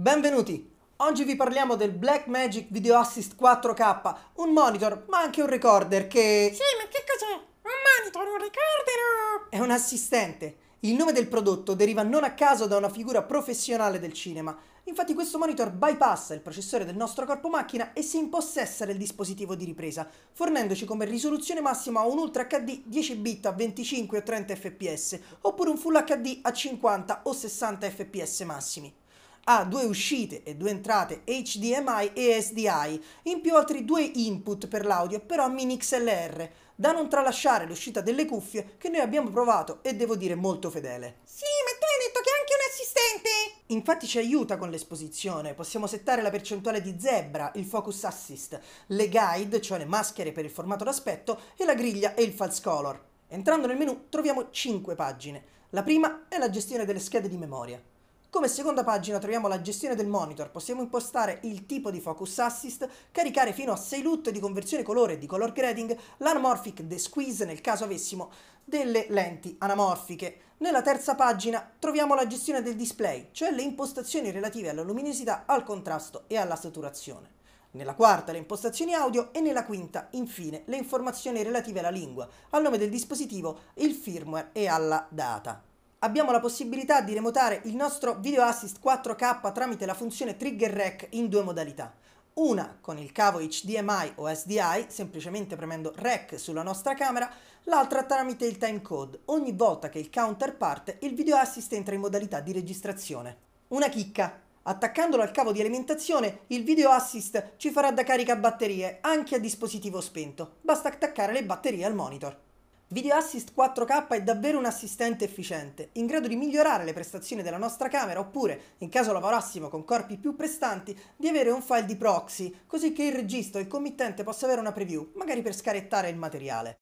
Benvenuti! Oggi vi parliamo del Blackmagic Video Assist 4K, un monitor ma anche un recorder che... Sì, ma che cos'è? Un monitor, un recorder È un assistente. Il nome del prodotto deriva non a caso da una figura professionale del cinema. Infatti questo monitor bypassa il processore del nostro corpo macchina e si impossessa del dispositivo di ripresa, fornendoci come risoluzione massima un Ultra HD 10 bit a 25 o 30 fps, oppure un Full HD a 50 o 60 fps massimi ha due uscite e due entrate HDMI e SDI, in più altri due input per l'audio, però mini XLR, da non tralasciare l'uscita delle cuffie che noi abbiamo provato e devo dire molto fedele. Sì, ma tu hai detto che anche un assistente! Infatti ci aiuta con l'esposizione, possiamo settare la percentuale di zebra, il focus assist, le guide, cioè le maschere per il formato d'aspetto, e la griglia e il false color. Entrando nel menu troviamo 5 pagine. La prima è la gestione delle schede di memoria. Come seconda pagina troviamo la gestione del monitor, possiamo impostare il tipo di focus assist, caricare fino a 6 LUT di conversione colore e di color grading, l'anamorphic desqueeze nel caso avessimo delle lenti anamorfiche. Nella terza pagina troviamo la gestione del display, cioè le impostazioni relative alla luminosità, al contrasto e alla saturazione. Nella quarta le impostazioni audio e nella quinta, infine, le informazioni relative alla lingua, al nome del dispositivo, il firmware e alla data abbiamo la possibilità di remotare il nostro Video Assist 4K tramite la funzione Trigger Rec in due modalità. Una con il cavo HDMI o SDI, semplicemente premendo Rec sulla nostra camera, l'altra tramite il timecode. Ogni volta che il counter parte, il Video Assist entra in modalità di registrazione. Una chicca! Attaccandolo al cavo di alimentazione, il Video Assist ci farà da carica batterie anche a dispositivo spento. Basta attaccare le batterie al monitor. Video Assist 4K è davvero un assistente efficiente, in grado di migliorare le prestazioni della nostra camera oppure, in caso lavorassimo con corpi più prestanti, di avere un file di proxy, così che il regista o il committente possa avere una preview, magari per scarettare il materiale.